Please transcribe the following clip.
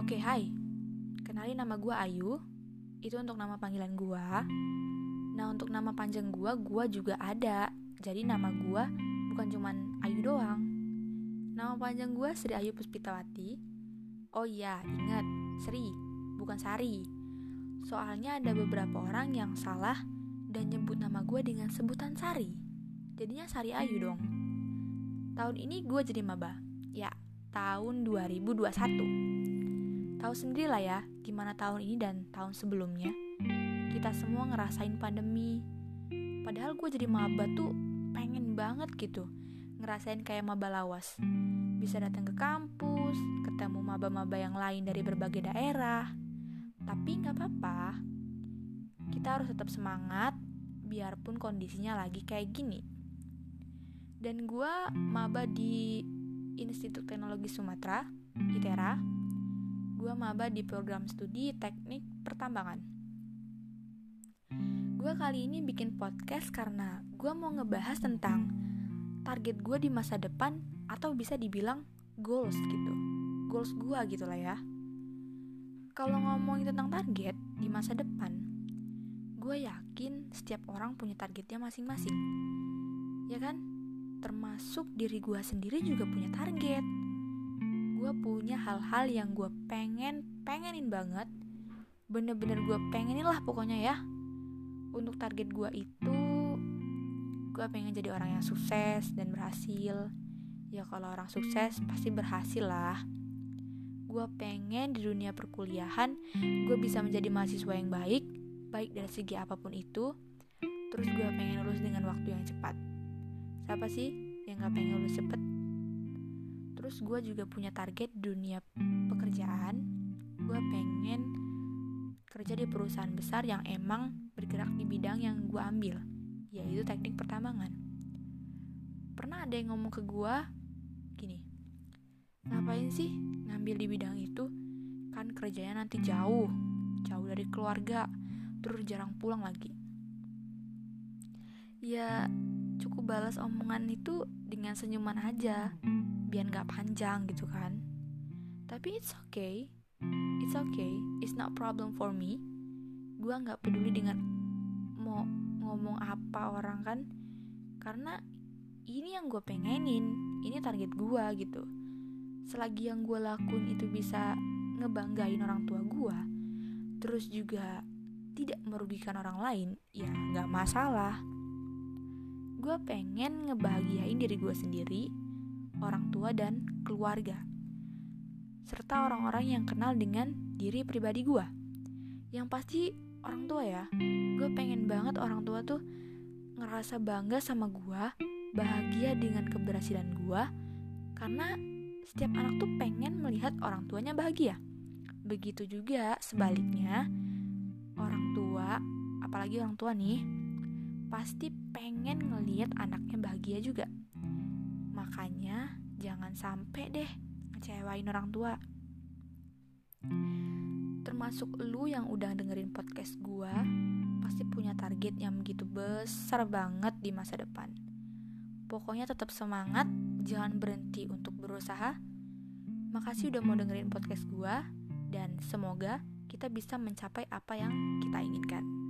Oke, hai. Kenalin nama gue Ayu. Itu untuk nama panggilan gue. Nah, untuk nama panjang gue, gue juga ada. Jadi nama gue bukan cuman Ayu doang. Nama panjang gue Sri Ayu Puspitawati. Oh iya, ingat, Sri, bukan Sari. Soalnya ada beberapa orang yang salah dan nyebut nama gue dengan sebutan Sari. Jadinya Sari Ayu dong. Tahun ini gue jadi maba. Ya, tahun 2021. Tahu sendiri lah ya, gimana tahun ini dan tahun sebelumnya. Kita semua ngerasain pandemi. Padahal gue jadi maba tuh pengen banget gitu ngerasain kayak maba lawas. Bisa datang ke kampus, ketemu maba-maba yang lain dari berbagai daerah. Tapi nggak apa-apa, kita harus tetap semangat biarpun kondisinya lagi kayak gini. Dan gue maba di Institut Teknologi Sumatera, ITERA. Gue maba di program studi teknik pertambangan. Gue kali ini bikin podcast karena gue mau ngebahas tentang target gue di masa depan atau bisa dibilang goals gitu. Goals gue gitu lah ya. Kalau ngomongin tentang target di masa depan gue yakin setiap orang punya targetnya masing-masing. Ya kan? Termasuk diri gue sendiri juga punya target gue punya hal-hal yang gue pengen pengenin banget. Bener-bener gue pengenin lah pokoknya ya. Untuk target gue itu gue pengen jadi orang yang sukses dan berhasil. Ya kalau orang sukses pasti berhasil lah. Gue pengen di dunia perkuliahan gue bisa menjadi mahasiswa yang baik baik dari segi apa pun itu. Terus gue pengen lulus dengan waktu yang cepat. Siapa sih yang gak pengen lulus cepet terus gue juga punya target dunia pekerjaan gue pengen kerja di perusahaan besar yang emang bergerak di bidang yang gue ambil yaitu teknik pertambangan. Pernah ada yang ngomong ke gua gini, ngapain sih ngambil di bidang itu? Kan kerjanya nanti jauh, jauh dari keluarga, terus jarang pulang lagi. Ya, cukup balas omongan itu dengan senyuman aja, biar gak panjang gitu kan. Tapi it's okay, it's okay, it's not problem for me. Gua nggak peduli dengan mau ngomong apa orang kan. Karena ini yang gue pengenin. Ini target gue gitu. Selagi yang gue lakuin itu bisa ngebanggain orang tua gue terus juga tidak merugikan orang lain ya nggak masalah. Gue pengen ngebahagiain diri gue sendiri orang tua dan keluarga serta orang-orang yang kenal dengan diri pribadi gue yang pasti orang tua ya gue pengen banget orang tua tuh ngerasa bangga sama gue bahagia dengan keberhasilan gue karena setiap anak tuh pengen melihat orang tuanya bahagia. Begitu juga sebaliknya orang tua apalagi orang tua nih pasti pengen ngelihat anaknya bahagia juga makanya jangan sampai deh ngecewain orang tua termasuk lu yang udah dengerin podcast gua pasti punya target yang begitu besar banget di masa depan. Pokoknya tetap semangat, jangan berhenti untuk berusaha. Makasih udah mau dengerin podcast gua dan semoga kita bisa mencapai apa yang kita inginkan.